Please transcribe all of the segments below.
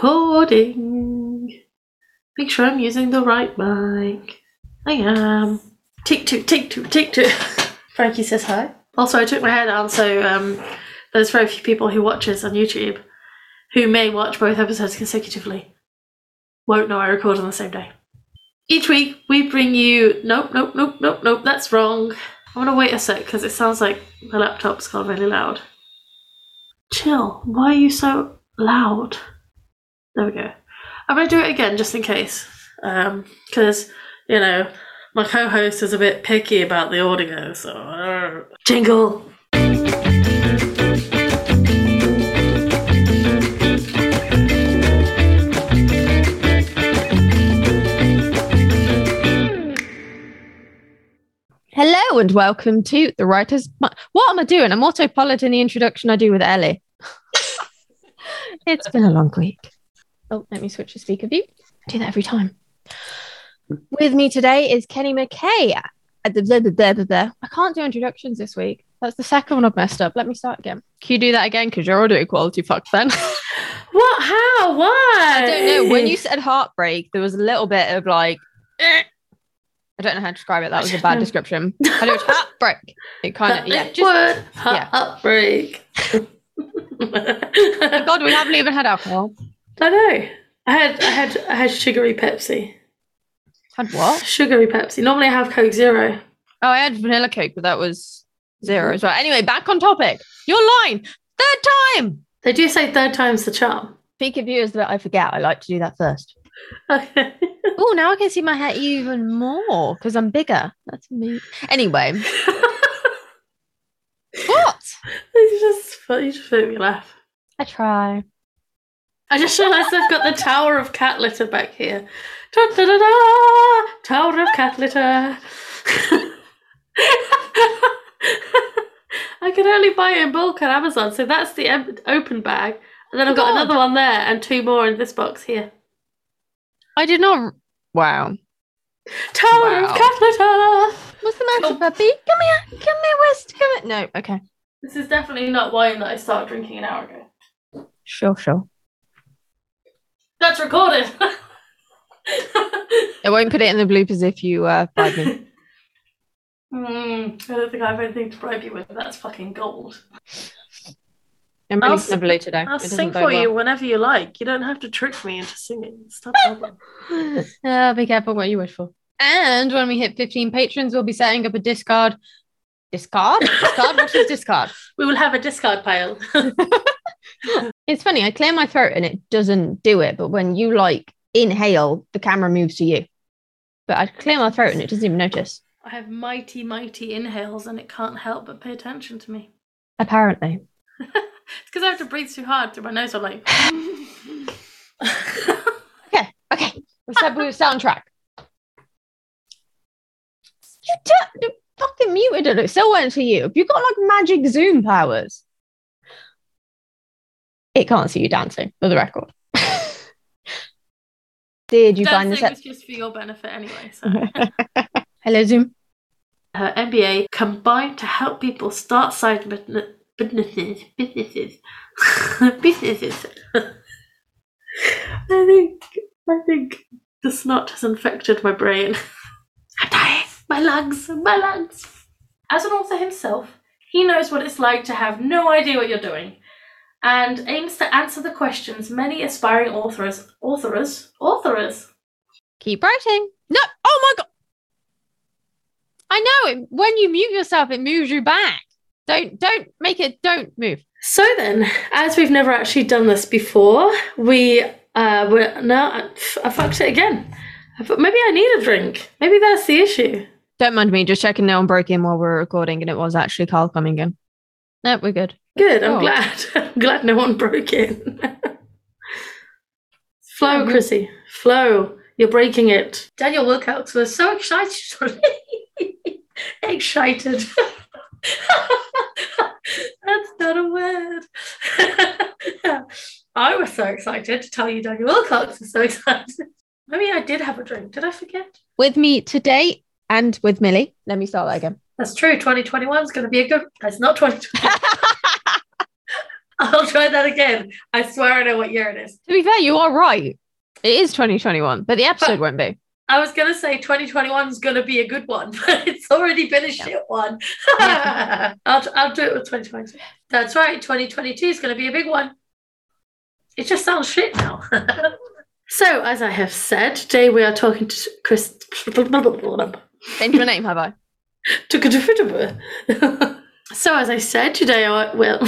recording. Make sure I'm using the right mic. I am. Tick two, tick two, tick two. Frankie says hi. Also, I took my hair down, so um, there's very few people who watch us on YouTube who may watch both episodes consecutively. Won't know I record on the same day. Each week, we bring you. Nope, nope, nope, nope, nope, that's wrong. I want to wait a sec because it sounds like the laptop's gone really loud. Chill. Why are you so loud? There we go. I'm going to do it again just in case. Um, because, you know, my co host is a bit picky about the audio, so. Jingle! Hello and welcome to the Writers. What am I doing? I'm autopiloting the introduction I do with Ellie. it's been a long week. Oh, let me switch the speaker view. I do that every time. With me today is Kenny McKay. Blah, blah, blah, blah, blah. I can't do introductions this week. That's the second one I've messed up. Let me start again. Can you do that again? Because you're already quality fuck then. What? How? Why? I don't know. When you said heartbreak, there was a little bit of like, eh. I don't know how to describe it. That was a bad description. I know it's heartbreak. It kind of, yeah. It Just, would yeah. heartbreak. God, we haven't even had alcohol. I know. I had I had I had sugary Pepsi. Had what? Sugary Pepsi. Normally I have Coke Zero. Oh, I had vanilla Coke, but that was zero as well. Anyway, back on topic. Your line. Third time. They do say third time's the charm. Peak of you is that I forget. I like to do that first. Okay. Oh, now I can see my hair even more because I'm bigger. That's me. Anyway, what? you just you just make me laugh. I try. I just realised I've got the Tower of Cat Litter back here. Da, da, da, da, Tower of Cat Litter. I can only buy it in bulk on Amazon, so that's the open bag. And then I've got God. another one there and two more in this box here. I did not. Wow. Tower Wow. of Cat Litter. What's the matter, oh. puppy? Come here. Come here, West. Come here. No. Okay. This is definitely not wine that I started drinking an hour ago. Sure, sure. That's recorded. I won't put it in the bloopers if you uh, bribe me. Mm, I don't think I have anything to bribe you with. That's fucking gold. I'm I'll really snivelly today. I'll It doesn't sing bode for you whenever you like. You don't have to trick me into singing. It's not a problem. Uh, be careful what you wish for. And when we hit 15 patrons, we'll be setting up a discard. Discard? Discard? What is discard? we will have a discard pile. It's funny, I clear my throat and it doesn't do it, but when you like inhale, the camera moves to you. But I clear my throat and it doesn't even notice. I have mighty, mighty inhales and it can't help but pay attention to me. Apparently. It's because I have to breathe too hard through my nose. I'm like, Okay, okay. We said we were soundtrack. You t- fucking muted it. It still went to you. You got like magic Zoom powers. It can't see you dancing, for the record. Did you find this? dancing was just for your benefit anyway. So. Hello, Zoom. her MBA combined to help people start side businesses. Businesses. businesses. I think I think the snot has infected my brain. I'm dying. My lungs. My lungs. As an author himself, he knows what it's like to have no idea what you're doing. And aims to answer the questions many aspiring authors, authors, authors, Keep writing. No. Oh my god. I know it. When you mute yourself, it moves you back. Don't don't make it. Don't move. So then, as we've never actually done this before, we uh, we're now I fucked it again. I thought maybe I need a drink. Maybe that's the issue. Don't mind me. Just checking no one broke in while we are recording, and it was actually Carl coming in. No, we're good. Good. I'm Oh. glad. I'm glad no one broke in. Flow, Yeah. Chrissy. Flow. You're breaking it. Daniel Wilcox was so excited. excited. That's not a word. I was so excited to tell you Daniel Wilcox was so excited. Maybe I did have a drink. Did I forget? With me today and with Millie. Let me start that again. That's true. 2021 is going to be a good. That's not 2020. I'll try that again. I swear I know what year it is. To be fair, you are right. It is 2021, but the episode won't be. I was gonna say 2021 is gonna be a good one, but it's already been a shit one. I'll, I'll do it with 2020. That's right. 2022 is gonna be a big one. It just sounds shit now. so, as I have said, today we are talking to Chris. Change your name, have I? so, as I said, today I will.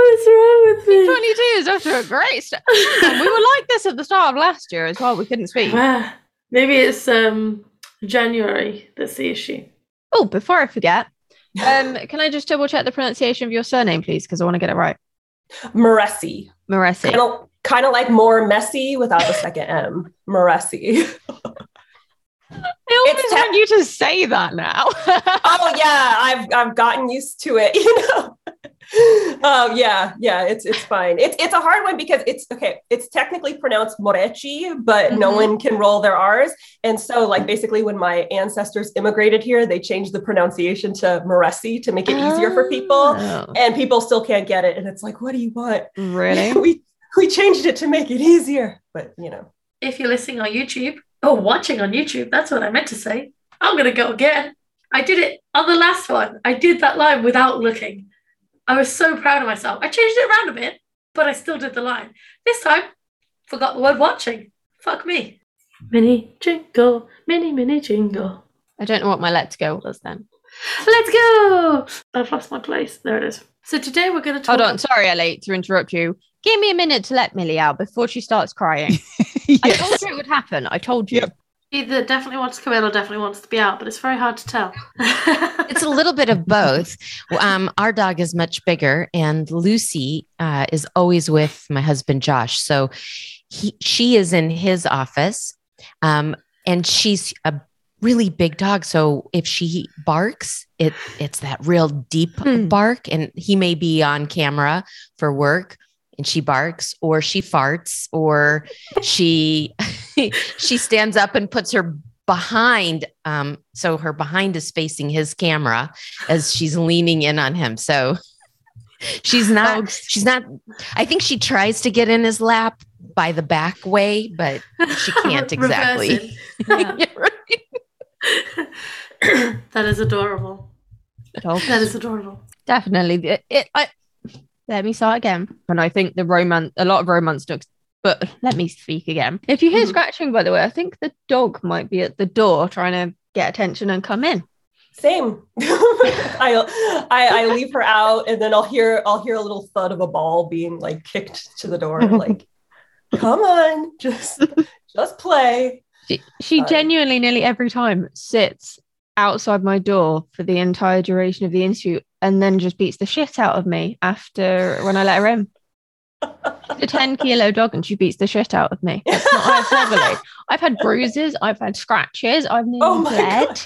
What is wrong with me? 22 is off to a great start. We were like this at the start of last year as well. We couldn't speak. Ah, Maybe it's um January that's the issue. Oh, before I forget, um, can I just double check the pronunciation of your surname, please? Because I want to get it right. Moresi. Moresi. Kind of, kind of like more messy without the second M. Moresi. I always It's te- want you to say that now. oh yeah, I've I've gotten used to it. You know. Oh yeah, yeah. It's it's fine. It's it's a hard one because it's okay. It's technically pronounced Morechi, but no Mhm. one can roll their R's. And so, like, basically, when my ancestors immigrated here, they changed the pronunciation to Moresi to make it easier for people. Oh, And people still can't get it. And it's like, what do you want? really? we we changed it to make it easier. But you know. If you're listening on YouTube or watching on YouTube, that's what I meant to say. I'm gonna go again. I did it on the last one. I did that line without looking. I was so proud of myself. I changed it around a bit, but I still did the line. This time, forgot the word watching. Fuck me. Mini jingle, mini mini jingle. I don't know what my let's go was then. Let's go! I've lost my place. There it is. So today we're going to talk. Hold on. Sorry, Ellie, to interrupt you. Give me a minute to let Millie out before she starts crying. I told you it would happen. I told you. Yep. Either definitely wants to come in or definitely wants to be out, but it's very hard to tell. It's a little bit of both. Um, our dog is much bigger, and Lucy uh, is always with my husband Josh. So he, she is in his office, um, and she's a really big dog. So if she barks, it it's that real deep Hmm. bark, and he may be on camera for work. And she barks, or she farts, or she she stands up and puts her behind um so her behind is facing his camera as she's leaning in on him so she's not Dogs. she's not i think she tries to get in his lap by the back way but she can't exactly Reversing. Yeah, right. Yeah. that is adorable. That is adorable. Definitely. It, it, I, let me start again. And I think the romance, a lot of romance dogs, but let me speak again. If you hear Mhm. scratching, by the way, I think the dog might be at the door trying to get attention and come in. Same. I, I I leave her out, and then I'll hear I'll hear a little thud of a ball being like kicked to the door. Like, come on, just just play. She, she Sorry. genuinely nearly every time sits outside my door for the entire duration of the interview and then just beats the shit out of me after when I let her in. She's a 10 kilo dog and she beats the shit out of me. It's not hyperbole. I've had bruises, I've had scratches, I've nearly Oh bled.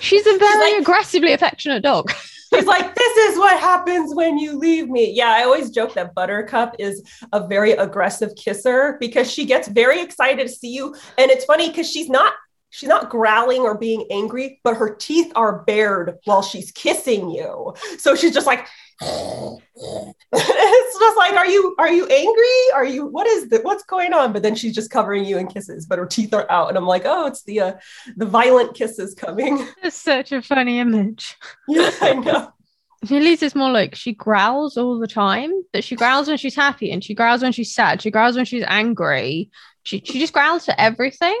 She's a very like- aggressively affectionate dog. She's like, this is what happens when you leave me. Yeah, I always joke that Buttercup is a very aggressive kisser because she gets very excited to see you. And it's funny because she's not she's not growling or being angry, but her teeth are bared while she's kissing you. So she's just like it's just like, are you are you angry? Are you what is the what's going on? But then she's just covering you in kisses, but her teeth are out. And I'm like, oh, it's the uh, the violent kisses coming. It's such a funny image. yeah, I know. Millie's is more like she growls all the time, but she growls when she's happy and she growls when she's sad. She growls when she's angry. She, she just growls for everything.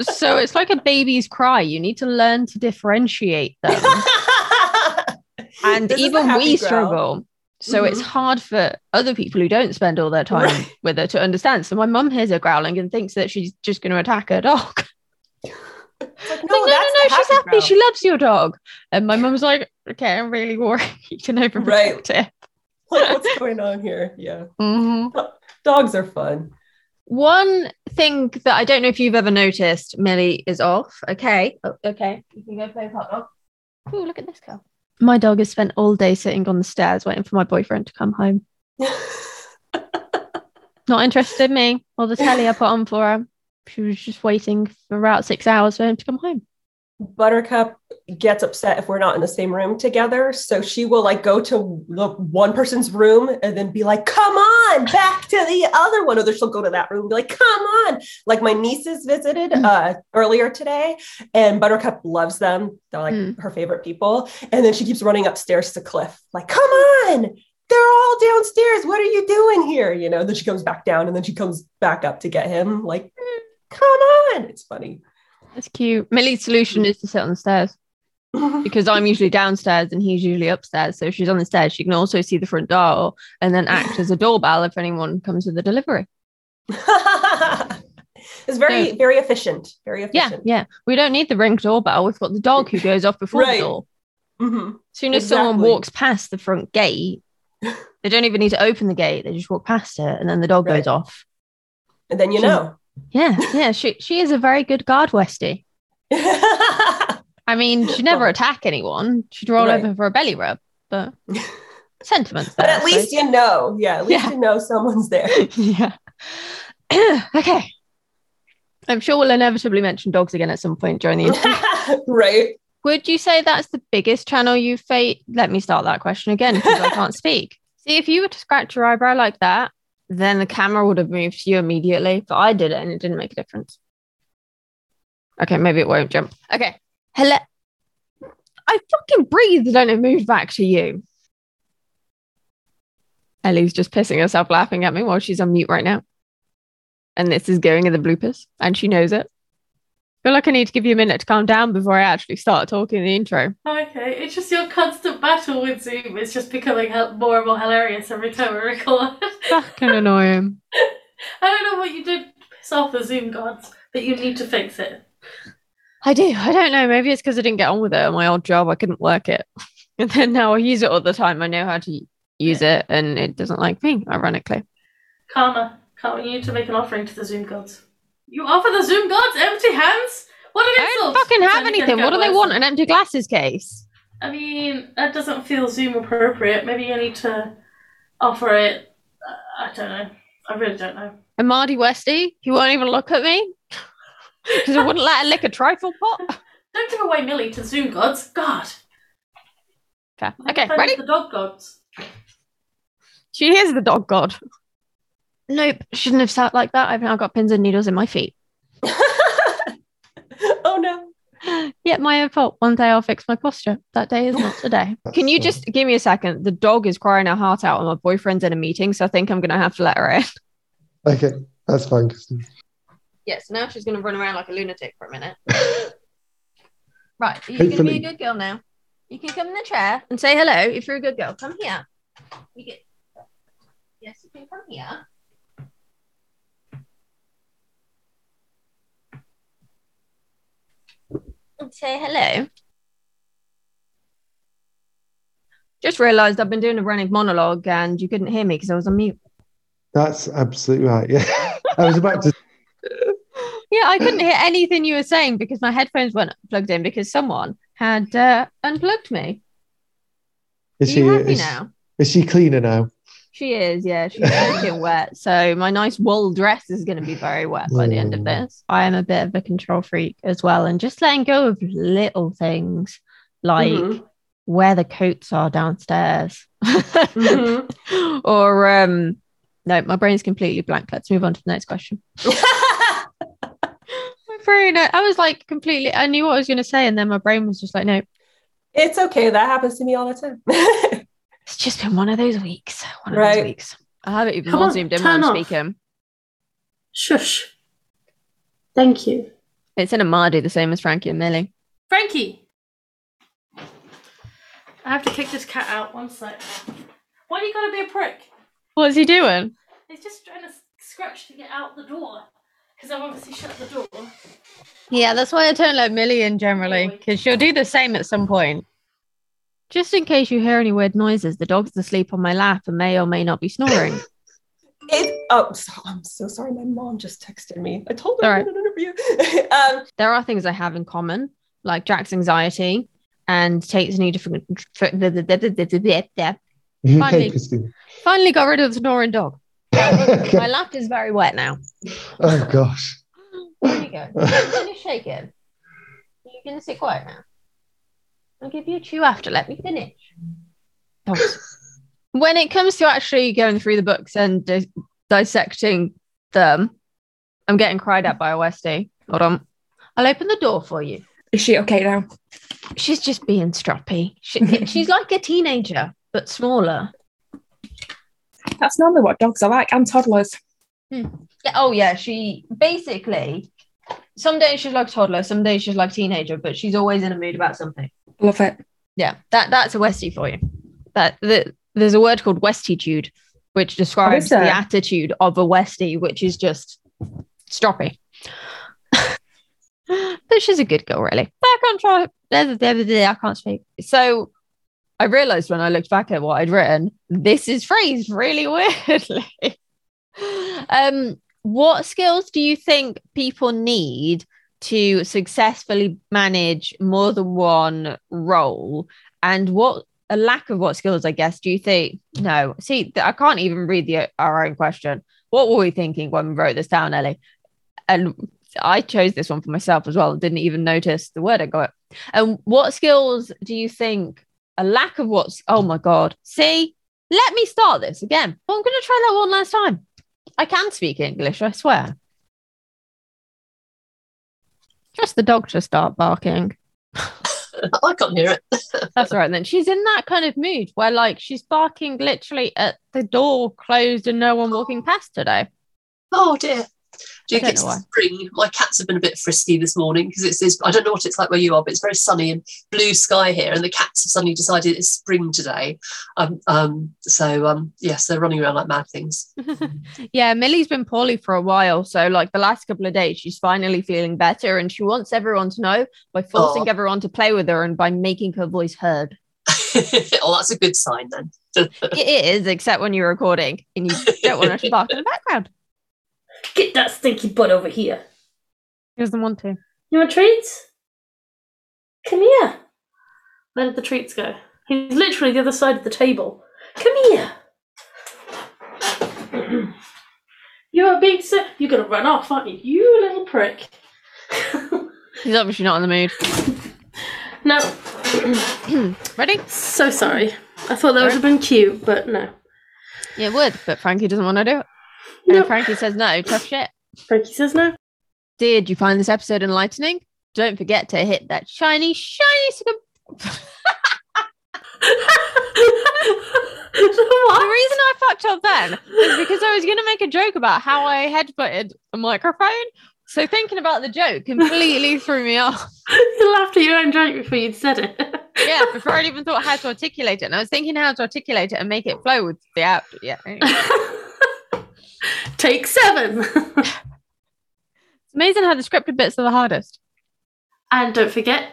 So it's like a baby's cry. You need to learn to differentiate them. and This even we growl. struggle. So it's hard for other people who don't spend all their time Right. with her to understand. So my mum hears her growling and thinks that she's just going to attack her dog. Like, Like, no, no, no, she's happy. growl. She loves your dog. And my mum's like, okay, I'm really worried and overprotective. like, what's going on here? Yeah. Mhm. Dogs are fun. One thing that I don't know if you've ever noticed, Millie is off. Okay. Oh, okay. You can go play with hot dog. Oh, look at this girl. My dog has spent all day sitting on the stairs waiting for my boyfriend to come home. Not interested in me or the telly I put on for her. She was just waiting for about six hours for him to come home. Buttercup gets upset if we're not in the same room together. So she will like go to the one person's room and then be like, come on, back to the other one. Or she'll go to that room and be like, come on. Like my nieces visited uh, earlier today and Buttercup loves them. They're like Mm. her favorite people. And then she keeps running upstairs to Cliff, like, come on. They're all downstairs. What are you doing here? You know, then she comes back down and then she comes back up to get him. Like, come on. It's funny. That's cute. Millie's solution is to sit on the stairs because I'm usually downstairs and he's usually upstairs. So if she's on the stairs, she can also see the front door and then act as a doorbell if anyone comes with a delivery. it's very, So- very efficient. Very efficient. yeah. yeah. We don't need the ring doorbell. We've got the dog who goes off before Right. the door. Mhm. As soon as someone walks past the front gate, they don't even need to open the gate. They just walk past it and then the dog Right. goes off. And then you She's- know. Yeah, yeah. She she is a very good guard, Westy. I mean, she'd never attack anyone. She'd roll Right. over for a belly rub, but sentiments. but there, at so- least you know. Yeah, at least Yeah. you know someone's there. yeah. okay. I'm sure we'll inevitably mention dogs again at some point during the interview. right. Would you say that's the biggest channel you've faced? Let me start that question again because I can't speak. See, if you were to scratch your eyebrow like that, then the camera would have moved to you immediately. But I did it and it didn't make a difference. Okay, maybe it won't jump. Okay. Hello. I fucking breathed and it moved back to you. Ellie's just pissing herself laughing at me while she's on mute right now. And this is going in the bloopers, and she knows it. I feel like I need to give you a minute to calm down before I actually start talking in the intro. Okay, it's just your constant battle with Zoom. It's just becoming more and more hilarious every time we record. Fucking annoying. I don't know what you did to piss off the Zoom gods, but you need to fix it. I do. I don't know. Maybe it's because I didn't get on with it at my old job. I couldn't work it. And then now I use it all the time. I know how to use it, and it doesn't like me, ironically. Karma, Karma, you need to make an offering to the Zoom gods. You offer the Zoom gods empty hands? What an I insult! don't fucking have gonna anything. What do they want? An empty glasses case? I mean, that doesn't feel Zoom appropriate. Maybe you need to offer it. uh, I don't know. I really don't know. And Marty Westy, he won't even look at me because I wouldn't let her lick a trifle pot. Don't give away Millie to Zoom gods. God. Okay, okay, ready? The dog gods. She is the dog god. Nope, shouldn't have sat like that. I've now got pins and needles in my feet. oh no. Yeah, my own fault. One day I'll fix my posture. That day is not today. Can you just give me a second? The dog is crying her heart out, and my boyfriend's in a meeting, so I think I'm going to have to let her in. Okay, that's fine, Kristen. Yes, now she's going to run around like a lunatic for a minute. Right, you're going to be a good girl now. You can come in the chair and say hello if you're a good girl. Come here. You get... Yes, you can come here. And say hello. Just realised I've been doing a running monologue and you couldn't hear me because I was on mute. That's absolutely right. Yeah, I was about to. Yeah, I couldn't hear anything you were saying because my headphones weren't plugged in because someone had uh, unplugged me. Is Are she? happy Is, now? is she cleaner now? She is, yeah. She's soaking wet. So my nice wool dress is going to be very wet by the end of Mm. this. I am a bit of a control freak as well, and just letting go of little things like Mhm. where the coats are downstairs, Mhm. or um, no, my brain's completely blank. Let's move on to the next question. My brain, I I was like completely. I knew what I was going to say, and then my brain was just like, no. it's okay. That happens to me all the time. It's just been one of those weeks. One of Right. those weeks. I haven't even Come on, zoomed in when I'm speaking. Shush. Thank you. It's in a Mardy, the same as Frankie and Millie. Frankie! I have to kick this cat out one sec. Why are you going to be a prick? What's he doing? He's just trying to scratch to get out the door. Because I've obviously shut the door. Yeah, that's why I don't like Millie in generally, because she'll do the same at some point. Just in case you hear any weird noises, the dog's asleep on my lap and may or may not be snoring. it, oh, so, I'm so sorry. My mom just texted me. I told her All I had an interview. um, there are things I have in common, like Jack's anxiety and Tate's need for. Okay, Finally. Christine. Finally got rid of the snoring dog. Okay. My lap is very wet now. Oh gosh. There you go. Finish shaking. You you can sit quiet now. I'll give you two after. Let me finish. When it comes to actually going through the books and di- dissecting them, I'm getting cried at by a Westie. Hold on. I'll open the door for you. Is she okay now? She's just being stroppy. She, she's like a teenager, but smaller. That's normally what dogs are like, and toddlers. Hmm. Yeah, oh yeah, she basically some days she's like toddler, some days she's like teenager, but she's always in a mood about something. Love it. Yeah, that that's a Westie for you. That the, there's a word called Westitude, which describes the attitude of a Westie, which is just stroppy. but she's a good girl, really. But I Back on track. I can't speak. So I realized when I looked back at what I'd written, this is phrased really weirdly. um, what skills do you think people need to successfully manage more than one role? And what a lack of what skills, I guess, do you think? No, see, I can't even read the our own question. What were we thinking when we wrote this down, Ellie? And I chose this one for myself as well. Didn't even notice the word I got. And what skills do you think a lack of what's? Oh my god! See, let me start this again. I'm going to try that one last time. I can speak English, I swear. Just the dog to start barking. I can't hear it. That's right then. She's in that kind of mood where like she's barking literally at the door closed and no one walking past today. Oh dear. Don't it's know why. spring. My cats have been a bit frisky this morning because it's, it's. I don't know what it's like where you are, but it's very sunny and blue sky here, and the cats have suddenly decided it's spring today. Um, um, so um, yes, they're running around like mad things. yeah, Millie's been poorly for a while. So, like the last couple of days, she's finally feeling better and she wants everyone to know by forcing Aw. everyone to play with her and by making her voice heard. oh, that's a good sign then. it is, except when you're recording and you don't want her to bark in the background. Get that stinky butt over here. He doesn't want to. You want treats? Come here. Where did the treats go? He's literally the other side of the table. Come here. You're a big so You're gonna run off, aren't you? You little prick. He's obviously not in the mood. no. Ready? So sorry. I thought that would have been cute, but no. Yeah, it would, but Frankie doesn't want to do it. And No. if Frankie says no, tough shit. Frankie says no. Did you find this episode enlightening? Don't forget to hit that shiny, shiny. sub- The reason I fucked up then is because I was going to make a joke about how I headbutted a microphone. So thinking about the joke completely threw me off. you laughed at your own joke before you'd said it. Yeah, before I'd even thought how to articulate it. And I was thinking how to articulate it and make it flow with the app. Yeah. Take seven. It's amazing how the scripted bits are the hardest. And don't forget,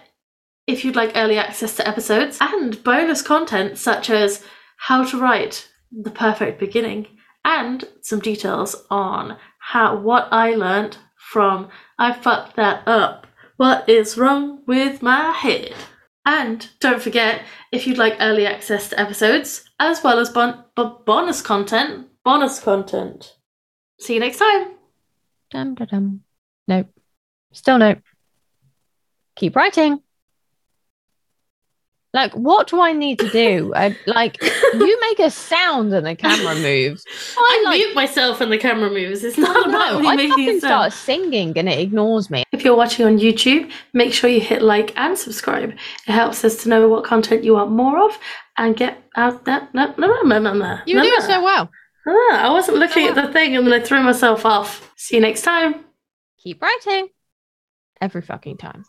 if you'd like early access to episodes and bonus content such as how to write the perfect beginning and some details on how what I learned from I fucked that up. What is wrong with my head? And don't forget, if you'd like early access to episodes as well as bon- bo- bonus content, bonus content. See you next time. Dum dum dum. Nope. Still nope. Keep writing. Like, what do I need to do? I, like, you make a sound and the camera moves. Oh, I I like. mute myself and the camera moves. It's not know. about me I making fucking a sound. start singing and it ignores me. If you're watching on YouTube, make sure you hit like and subscribe. It helps us to know what content you want more of and get out that. No, no, no, no, no, no. You do it so well. Ah, I wasn't looking at the thing and then I threw myself off. See you next time. Keep writing. Every fucking time.